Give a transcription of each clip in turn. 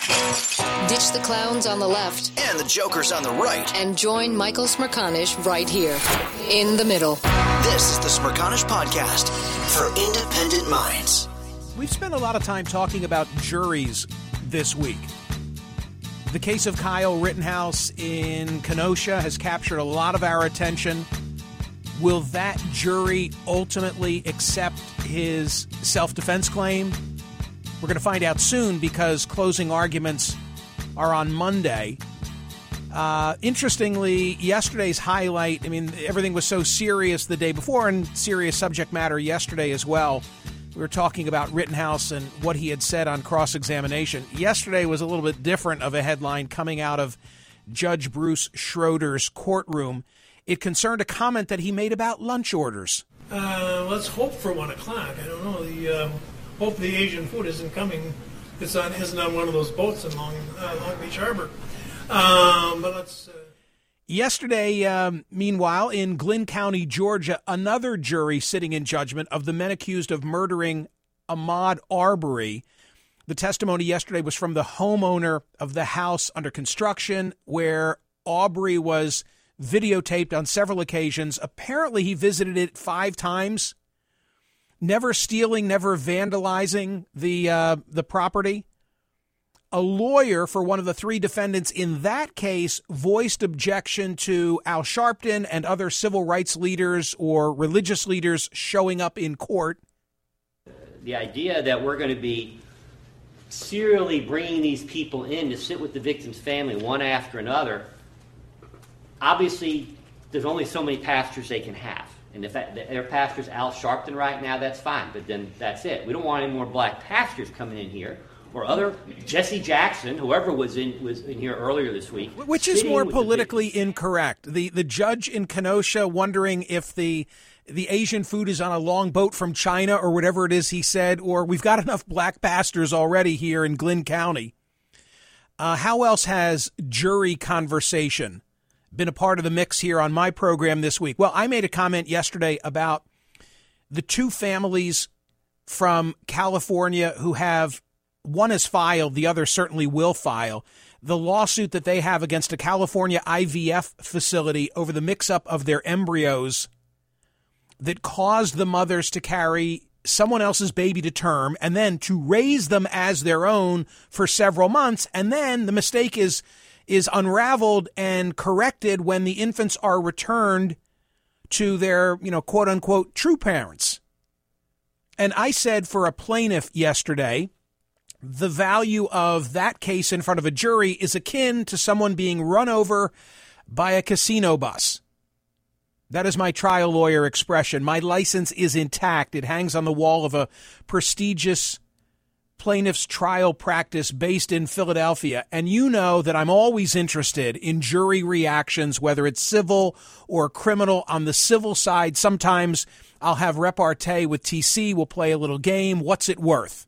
Ditch the clowns on the left and the jokers on the right. and join Michael Smerconish right here in the middle. This is the Smerconish Podcast for independent minds. We've spent a lot of time talking about juries this week. The case of Kyle Rittenhouse in Kenosha has captured a lot of our attention. Will that jury ultimately accept his self defense claim? We're going to find out soon because closing arguments are on Monday. Uh, interestingly, yesterday's highlight, I mean, everything was so serious the day before and serious subject matter yesterday as well. We were talking about Rittenhouse and what he had said on cross examination. Yesterday was a little bit different of a headline coming out of Judge Bruce Schroeder's courtroom. It concerned a comment that he made about lunch orders. Uh, let's hope for one o'clock. I don't know. The um, hope the Asian food isn't coming. It's on isn't on one of those boats in Long uh, Long Beach Harbor. Um, but let's. Uh, Yesterday, um, meanwhile, in Glynn County, Georgia, another jury sitting in judgment of the men accused of murdering Ahmaud Arbery. The testimony yesterday was from the homeowner of the house under construction where Arbery was videotaped on several occasions. Apparently, he visited it five times, never stealing, never vandalizing the uh, the property. A lawyer for one of the three defendants in that case voiced objection to Al Sharpton and other civil rights leaders or religious leaders showing up in court. the idea that we're going to be serially bringing these people in to sit with the victim's family one after another, obviously, there's only so many pastors they can have. And if that, their pastor's Al Sharpton right now, that's fine, but then that's it. We don't want any more black pastors coming in here. Or other Jesse Jackson, whoever was in was in here earlier this week, Which is more with the politically incorrect? The the judge in Kenosha wondering if the the Asian food is on a long boat from China or whatever it is he said, or we've got enough black pastors already here in Glynn County. Uh, how else has jury conversation been a part of the mix here on my program this week? Well, I made a comment yesterday about the two families from California who have one has filed, the other certainly will file the lawsuit that they have against a California IVF facility over the mix up of their embryos that caused the mothers to carry someone else's baby to term and then to raise them as their own for several months and then the mistake is is unraveled and corrected when the infants are returned to their, you know, quote unquote true parents. And I said for a plaintiff yesterday, the value of that case in front of a jury is akin to someone being run over by a casino bus. That is my trial lawyer expression. My license is intact. It hangs on the wall of a prestigious plaintiff's trial practice based in Philadelphia. And you know that I'm always interested in jury reactions, whether it's civil or criminal. On the civil side, sometimes I'll have repartee with TC. We'll play a little game. What's it worth?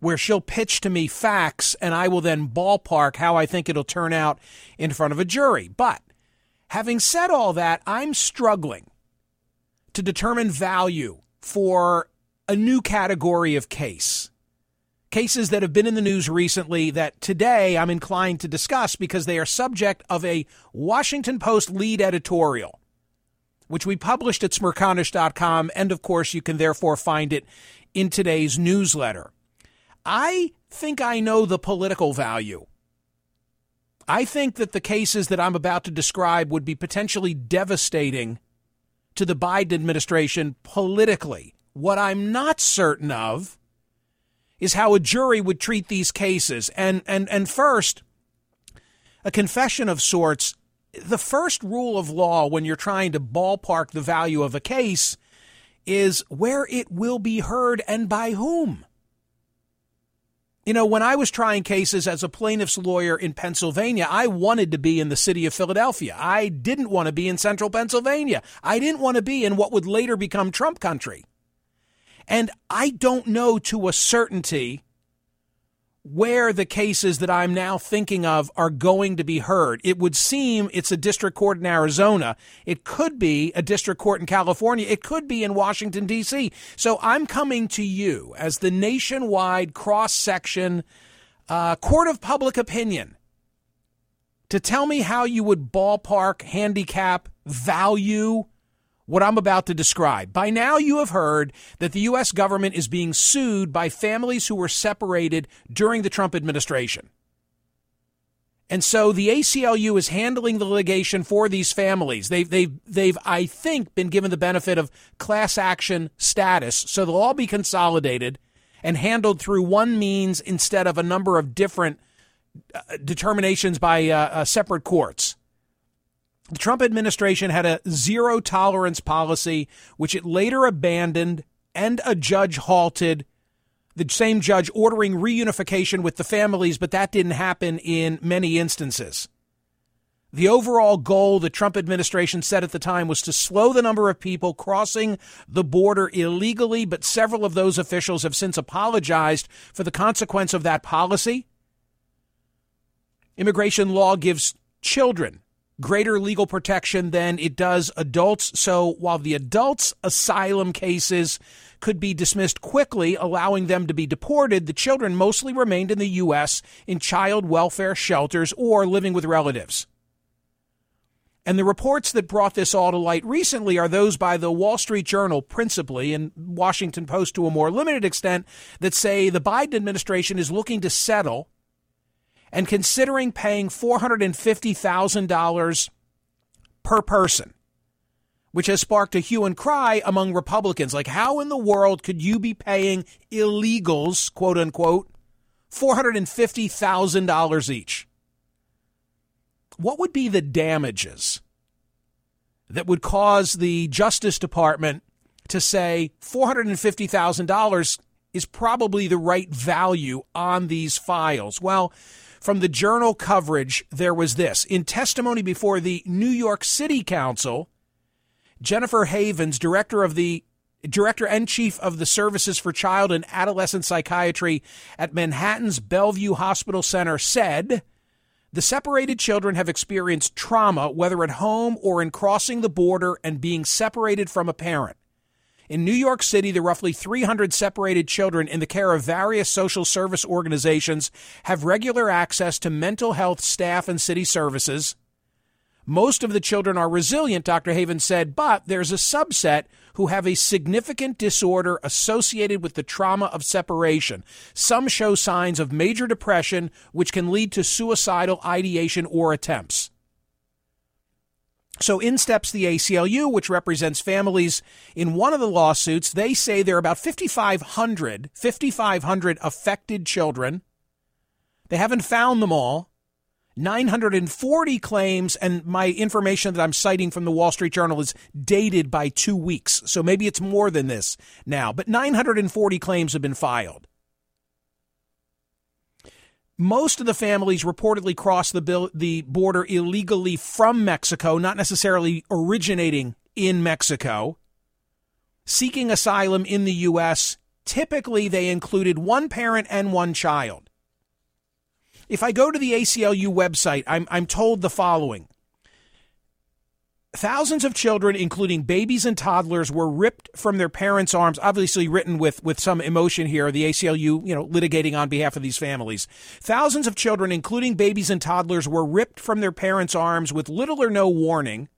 Where she'll pitch to me facts and I will then ballpark how I think it'll turn out in front of a jury. But having said all that, I'm struggling to determine value for a new category of case. Cases that have been in the news recently that today I'm inclined to discuss because they are subject of a Washington Post lead editorial, which we published at smerconish.com. And of course, you can therefore find it in today's newsletter. I think I know the political value. I think that the cases that I'm about to describe would be potentially devastating to the Biden administration politically. What I'm not certain of is how a jury would treat these cases. And and and first, a confession of sorts. The first rule of law when you're trying to ballpark the value of a case is where it will be heard and by whom. You know, when I was trying cases as a plaintiff's lawyer in Pennsylvania, I wanted to be in the city of Philadelphia. I didn't want to be in central Pennsylvania. I didn't want to be in what would later become Trump country. And I don't know to a certainty where the cases that I'm now thinking of are going to be heard. It would seem it's a district court in Arizona. It could be a district court in California. It could be in Washington, D.C. So I'm coming to you as the nationwide cross section uh, court of public opinion to tell me how you would ballpark, handicap, value what I'm about to describe. By now, you have heard that the U.S. government is being sued by families who were separated during the Trump administration. And so the ACLU is handling the litigation for these families. They've, they've, they've, I think, been given the benefit of class action status. So they'll all be consolidated and handled through one means instead of a number of different uh, determinations by uh, uh, separate courts. The Trump administration had a zero tolerance policy, which it later abandoned, and a judge halted. The same judge ordering reunification with the families, but that didn't happen in many instances. The overall goal the Trump administration set at the time was to slow the number of people crossing the border illegally, but several of those officials have since apologized for the consequence of that policy. Immigration law gives children greater legal protection than it does adults. So while the adults' asylum cases could be dismissed quickly, allowing them to be deported, the children mostly remained in the U.S. in child welfare shelters or living with relatives. And the reports that brought this all to light recently are those by the Wall Street Journal, principally, and Washington Post to a more limited extent, that say the Biden administration is looking to settle and considering paying $450,000 per person, which has sparked a hue and cry among Republicans. Like, how in the world could you be paying illegals, quote unquote, $450,000 each? What would be the damages that would cause the Justice Department to say $450,000 is probably the right value on these files? Well, from the journal coverage, there was this. In testimony before the New York City Council, Jennifer Havens, director of the director and chief of the Services for Child and Adolescent Psychiatry at Manhattan's Bellevue Hospital Center, said the separated children have experienced trauma, whether at home or in crossing the border and being separated from a parent. In New York City, the roughly 300 separated children in the care of various social service organizations have regular access to mental health staff and city services. Most of the children are resilient, Dr. Haven said, but there's a subset who have a significant disorder associated with the trauma of separation. Some show signs of major depression, which can lead to suicidal ideation or attempts. So in steps the ACLU, which represents families in one of the lawsuits. They say there are about 5,500, 5,500 affected children. They haven't found them all. 940 claims, and my information that I'm citing from the Wall Street Journal is dated by two weeks. So maybe it's more than this now, but 940 claims have been filed. Most of the families reportedly crossed the, bill, the border illegally from Mexico, not necessarily originating in Mexico. Seeking asylum in the U.S., typically they included one parent and one child. If I go to the ACLU website, I'm, I'm told the following Thousands of children, including babies and toddlers, were ripped from their parents' arms. Obviously, written with, with some emotion here. The ACLU, you know, litigating on behalf of these families. Thousands of children, including babies and toddlers, were ripped from their parents' arms with little or no warning,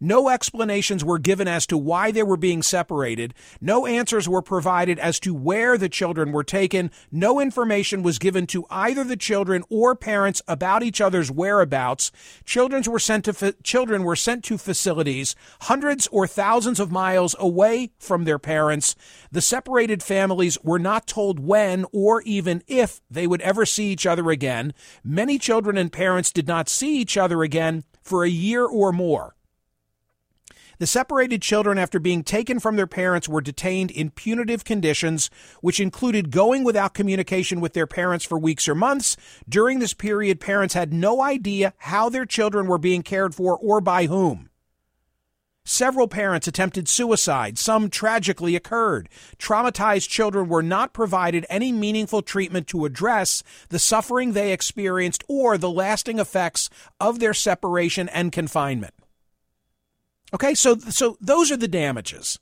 No explanations were given as to why they were being separated. No answers were provided as to where the children were taken. No information was given to either the children or parents about each other's whereabouts. Children were sent to fa- children were sent to facilities hundreds or thousands of miles away from their parents. The separated families were not told when or even if they would ever see each other again. Many children and parents did not see each other again for a year or more. The separated children, after being taken from their parents, were detained in punitive conditions, which included going without communication with their parents for weeks or months. During this period, parents had no idea how their children were being cared for or by whom. Several parents attempted suicide. Some tragically occurred. Traumatized children were not provided any meaningful treatment to address the suffering they experienced or the lasting effects of their separation and confinement. Okay, so so those are the damages.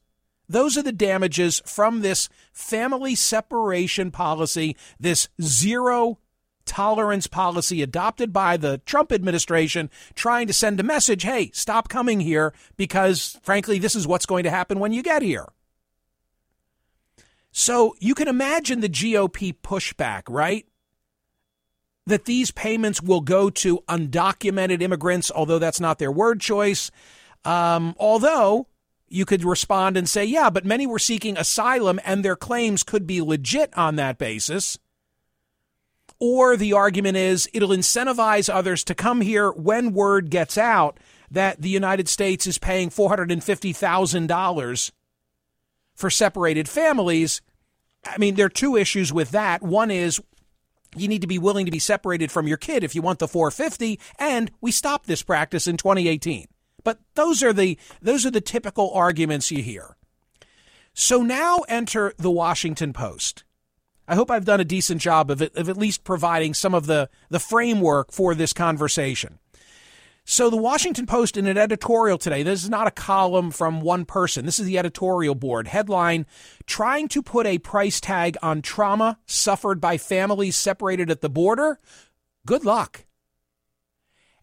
Those are the damages from this family separation policy, this zero tolerance policy adopted by the Trump administration, trying to send a message hey, stop coming here because, frankly, this is what's going to happen when you get here. So you can imagine the GOP pushback, right? That these payments will go to undocumented immigrants, although that's not their word choice. Um, although you could respond and say, yeah, but many were seeking asylum and their claims could be legit on that basis. Or the argument is it'll incentivize others to come here when word gets out that the United States is paying $450,000 for separated families. I mean, there are two issues with that. One is you need to be willing to be separated from your kid if you want the 450 and we stopped this practice in 2018. But those are the those are the typical arguments you hear. So now enter the Washington Post. I hope I've done a decent job of, it, of at least providing some of the, the framework for this conversation. So, the Washington Post, in an editorial today, this is not a column from one person. This is the editorial board. Headline Trying to put a price tag on trauma suffered by families separated at the border? Good luck.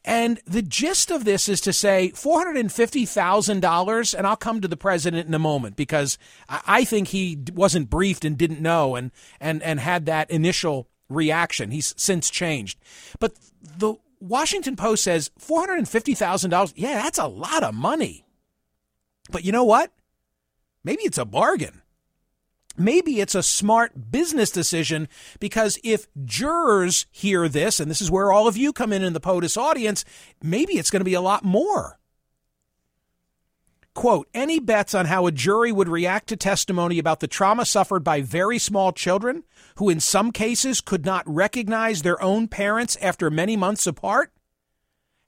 And the gist of this is to say $450,000, and I'll come to the president in a moment because I think he wasn't briefed and didn't know and, and, and had that initial reaction. He's since changed. But the Washington Post says $450,000, yeah, that's a lot of money. But you know what? Maybe it's a bargain maybe it's a smart business decision because if jurors hear this, and this is where all of you come in in the POTUS audience, maybe it's going to be a lot more. Quote, any bets on how a jury would react to testimony about the trauma suffered by very small children who, in some cases, could not recognize their own parents after many months apart?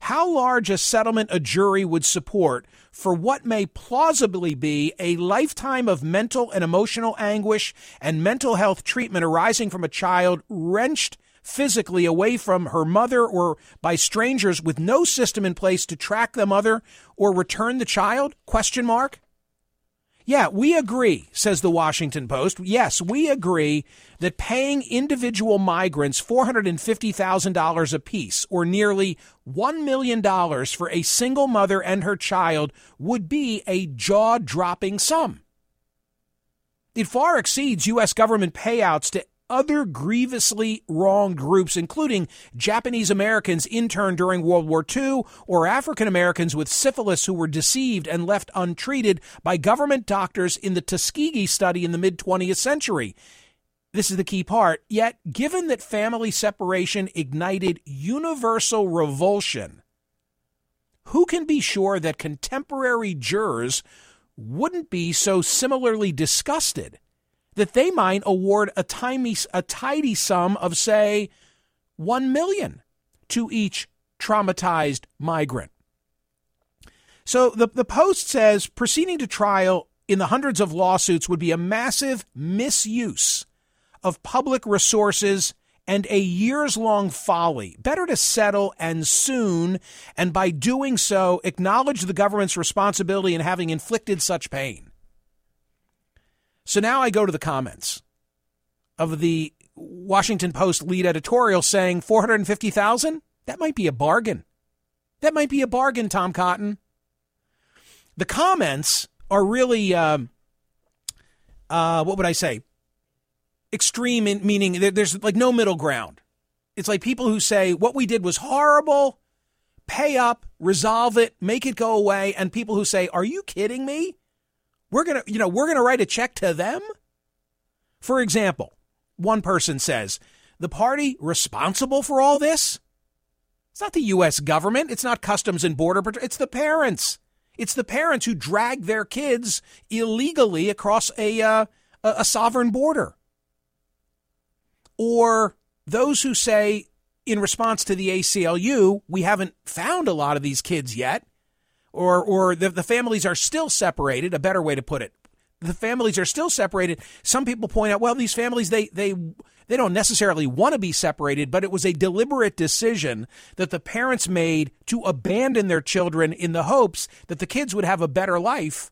How large a settlement a jury would support for what may plausibly be a lifetime of mental and emotional anguish and mental health treatment arising from a child wrenched physically away from her mother or by strangers with no system in place to track the mother or return the child? Question mark yeah, we agree, says the Washington Post. Yes, we agree that paying individual migrants $450,000 apiece, or nearly $1 million for a single mother and her child, would be a jaw dropping sum. It far exceeds U.S. government payouts to other grievously wronged groups, including Japanese Americans interned during World War II or African Americans with syphilis who were deceived and left untreated by government doctors in the Tuskegee study in the mid 20th century. This is the key part. Yet, given that family separation ignited universal revulsion, who can be sure that contemporary jurors wouldn't be so similarly disgusted that they might award a, timey, a tidy sum of, say, one million to each traumatized migrant. So the, the Post says proceeding to trial in the hundreds of lawsuits would be a massive misuse of public resources and a years long folly. Better to settle and soon, and by doing so, acknowledge the government's responsibility in having inflicted such pain. So now I go to the comments of the Washington Post lead editorial saying 450,000? That might be a bargain. That might be a bargain, Tom Cotton. the comments are really, um, uh, what would I say? Extreme, in, meaning there's like no middle ground. It's like people who say what we did was horrible, pay up, resolve it, make it go away, and people who say, "Are you kidding me? We're gonna, you know, we're gonna write a check to them." For example, one person says, "The party responsible for all this." It's not the U.S. government. It's not Customs and Border Patrol. It's the parents. It's the parents who drag their kids illegally across a uh, a sovereign border. Or those who say, in response to the ACLU, we haven't found a lot of these kids yet, or or the, the families are still separated. A better way to put it, the families are still separated. Some people point out, well, these families they they they don't necessarily want to be separated, but it was a deliberate decision that the parents made to abandon their children in the hopes that the kids would have a better life,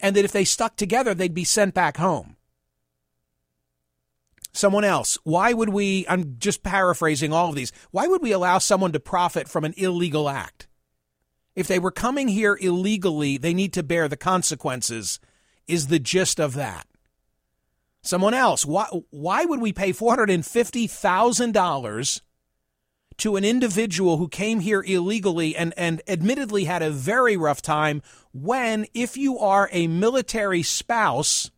and that if they stuck together, they'd be sent back home someone else. Why would we, I'm just paraphrasing all of these, why would we allow someone to profit from an illegal act? If they were coming here illegally, they need to bear the consequences, is the gist of that. Someone else, why, why would we pay $450,000 to an individual who came here illegally and, and admittedly had a very rough time when, if you are a military spouse,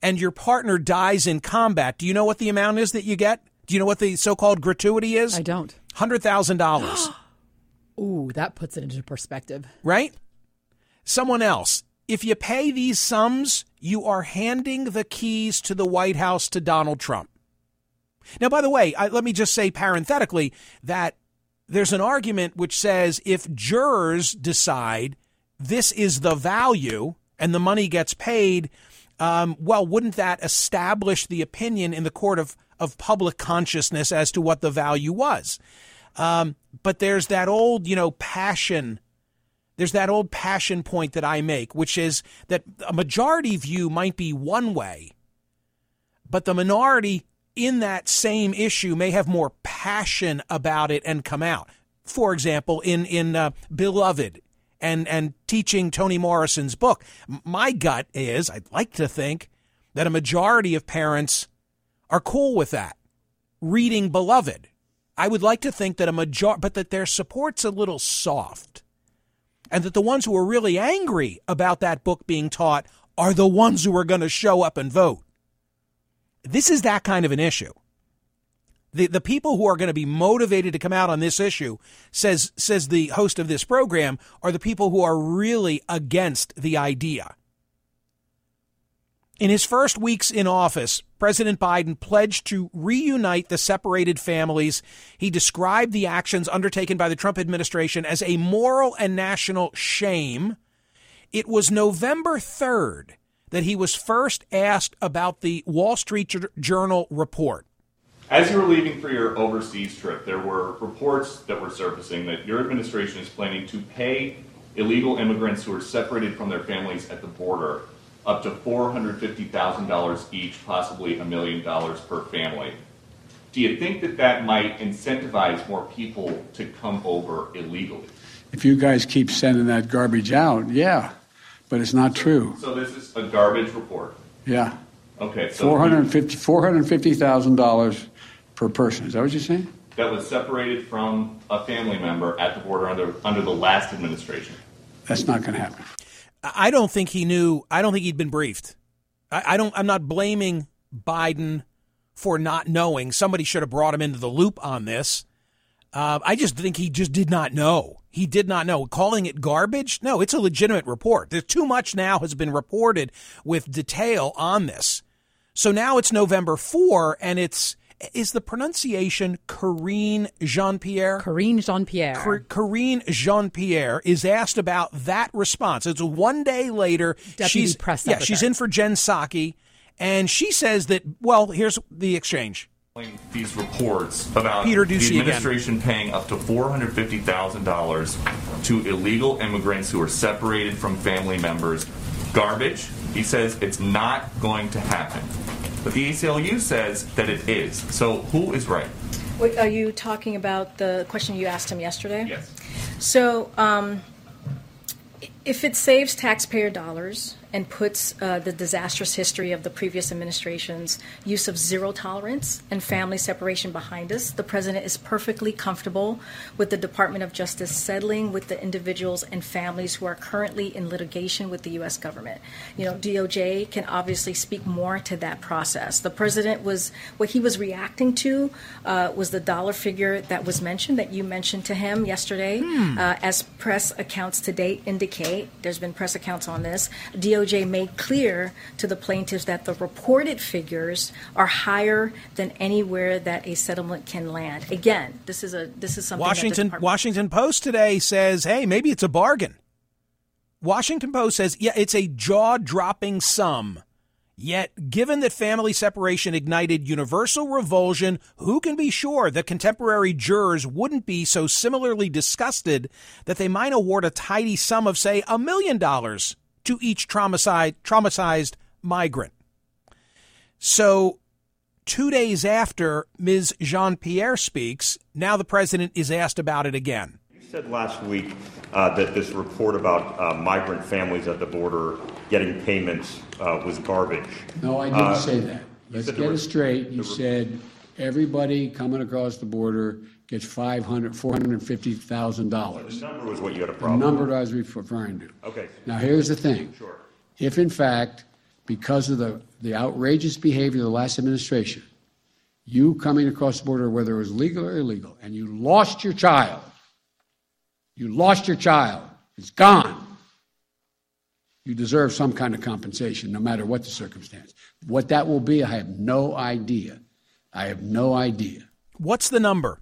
and your partner dies in combat, do you know what the amount is that you get? Do you know what the so-called gratuity is? I don't. Hundred thousand dollars. Ooh, that puts it into perspective. Right? Someone else. If you pay these sums, you are handing the keys to the White House to Donald Trump. Now, by the way, I, let me just say parenthetically that there's an argument which says if jurors decide this is the value and the money gets paid, um, well, wouldn't that establish the opinion in the court of, of public consciousness as to what the value was? Um, but there's that old, you know, passion. There's that old passion point that I make, which is that a majority view might be one way, but the minority in that same issue may have more passion about it and come out. For example, in in uh, Beloved, and and teaching Toni Morrison's book. My gut is I'd like to think that a majority of parents are cool with that. Reading Beloved. I would like to think that a major but that their support's a little soft. And that the ones who are really angry about that book being taught are the ones who are going to show up and vote. This is that kind of an issue the, the people who are going to be motivated to come out on this issue, says, says the host of this program, are the people who are really against the idea. In his first weeks in office, President Biden pledged to reunite the separated families. He described the actions undertaken by the Trump administration as a moral and national shame. It was November 3rd that he was first asked about the Wall Street Journal report. As you were leaving for your overseas trip, there were reports that were surfacing that your administration is planning to pay illegal immigrants who are separated from their families at the border up to $450,000 each, possibly a million dollars per family. Do you think that that might incentivize more people to come over illegally? If you guys keep sending that garbage out, yeah, but it's not true. So this is a garbage report. Yeah. Okay. So $450,000 $450, per person. Is that what you're saying? That was separated from a family member at the border under under the last administration. That's not going to happen. I don't think he knew. I don't think he'd been briefed. I, I don't. I'm not blaming Biden for not knowing. Somebody should have brought him into the loop on this. Uh, I just think he just did not know. He did not know. Calling it garbage? No, it's a legitimate report. There's too much now has been reported with detail on this. So now it's November 4 and it's is the pronunciation Karine Jean Pierre? Karine Jean Pierre. Karine Jean Pierre is asked about that response. It's one day later. Deputy she's press yeah, she's in for Jen Psaki, and she says that. Well, here's the exchange. These reports about Peter the administration again. paying up to four hundred fifty thousand dollars to illegal immigrants who are separated from family members. Garbage. He says it's not going to happen. But the ACLU says that it is. So who is right? Wait, are you talking about the question you asked him yesterday? Yes. So, um, if it saves taxpayer dollars and puts uh, the disastrous history of the previous administration's use of zero tolerance and family separation behind us, the president is perfectly comfortable with the Department of Justice settling with the individuals and families who are currently in litigation with the U.S. government. You know, DOJ can obviously speak more to that process. The president was what he was reacting to uh, was the dollar figure that was mentioned that you mentioned to him yesterday, Hmm. uh, as press accounts to date indicate. There's been press accounts on this. DOJ made clear to the plaintiffs that the reported figures are higher than anywhere that a settlement can land. Again, this is a this is something Washington Washington Post today says, "Hey, maybe it's a bargain." Washington Post says, "Yeah, it's a jaw-dropping sum." Yet, given that family separation ignited universal revulsion, who can be sure that contemporary jurors wouldn't be so similarly disgusted that they might award a tidy sum of, say, a million dollars to each traumatized, traumatized migrant? So, two days after Ms. Jean Pierre speaks, now the president is asked about it again. You said last week uh, that this report about uh, migrant families at the border getting payments uh, was garbage. No, I didn't Uh, say that. Let's get it straight. You said everybody coming across the border gets five hundred, four hundred and fifty thousand dollars. The number was what you had a The problem number with. I was referring to. Okay. Now, here's the thing. Sure. If in fact, because of the, the outrageous behavior of the last administration, you coming across the border, whether it was legal or illegal, and you lost your child, you lost your child, it's gone. You deserve some kind of compensation, no matter what the circumstance. What that will be, I have no idea. I have no idea. What's the number,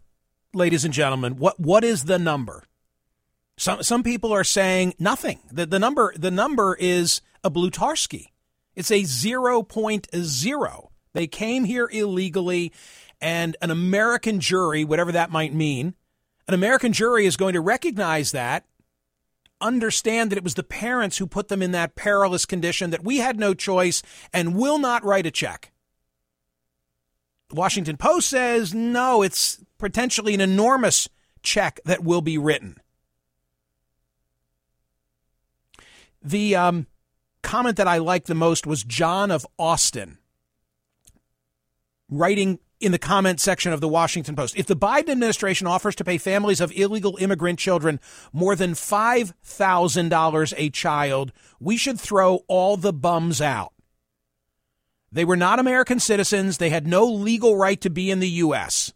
ladies and gentlemen? What what is the number? Some some people are saying nothing. The the number the number is a Blutarsky. It's a 0.0. They came here illegally and an American jury, whatever that might mean, an American jury is going to recognize that, understand that it was the parents who put them in that perilous condition that we had no choice and will not write a check. Washington Post says no, it's potentially an enormous check that will be written. The um, comment that I liked the most was John of Austin writing in the comment section of the Washington Post. If the Biden administration offers to pay families of illegal immigrant children more than $5,000 a child, we should throw all the bums out. They were not American citizens. They had no legal right to be in the U.S.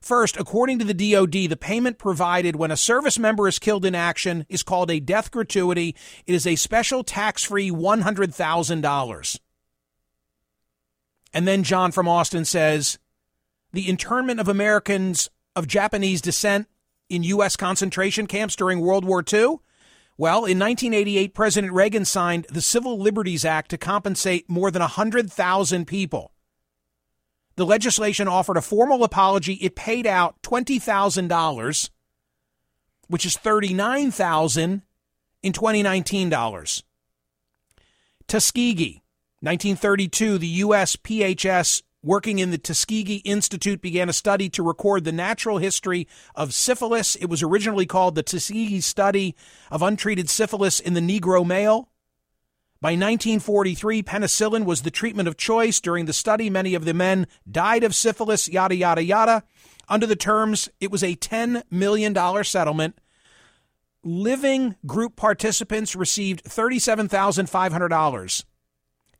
First, according to the DOD, the payment provided when a service member is killed in action is called a death gratuity. It is a special tax free $100,000. And then John from Austin says the internment of Americans of Japanese descent in U.S. concentration camps during World War II. Well, in 1988, President Reagan signed the Civil Liberties Act to compensate more than 100,000 people. The legislation offered a formal apology. It paid out $20,000, which is 39,000 in 2019 dollars. Tuskegee, 1932, the U.S. PHS working in the Tuskegee Institute began a study to record the natural history of syphilis. It was originally called the Tuskegee Study of Untreated Syphilis in the Negro Male. By 1943, penicillin was the treatment of choice. During the study, many of the men died of syphilis, yada, yada, yada. Under the terms, it was a $10 million settlement. Living group participants received $37,500.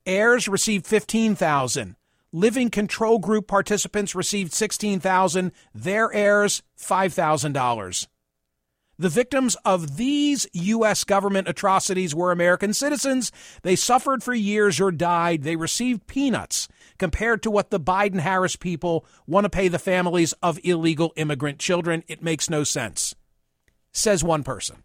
Heirs received 15000 Living control group participants received 16,000, Their heirs, $5,000. The victims of these U.S. government atrocities were American citizens. They suffered for years or died. They received peanuts compared to what the Biden Harris people want to pay the families of illegal immigrant children. It makes no sense, says one person.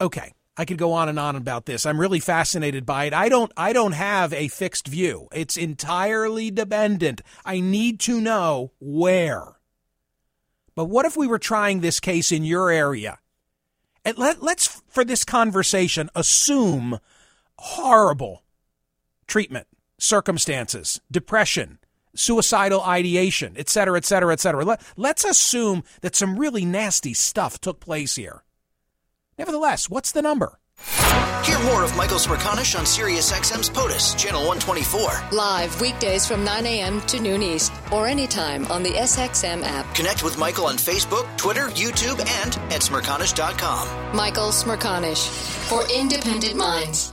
Okay. I could go on and on about this. I'm really fascinated by it. I don't I don't have a fixed view. It's entirely dependent. I need to know where. But what if we were trying this case in your area? And let, let's, for this conversation, assume horrible treatment, circumstances, depression, suicidal ideation, et cetera, et cetera, et cetera. Let's assume that some really nasty stuff took place here. Nevertheless, what's the number? Hear more of Michael Smerconish on SiriusXM's POTUS, Channel 124. Live weekdays from 9 a.m. to noon East or anytime on the SXM app. Connect with Michael on Facebook, Twitter, YouTube, and at Smerconish.com. Michael Smerconish for Independent Minds.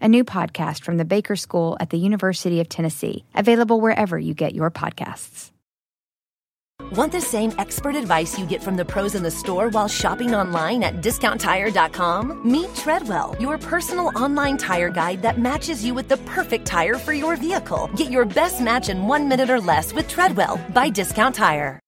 a new podcast from the Baker School at the University of Tennessee, available wherever you get your podcasts. Want the same expert advice you get from the pros in the store while shopping online at discounttire.com? Meet Treadwell, your personal online tire guide that matches you with the perfect tire for your vehicle. Get your best match in one minute or less with Treadwell by Discount Tire.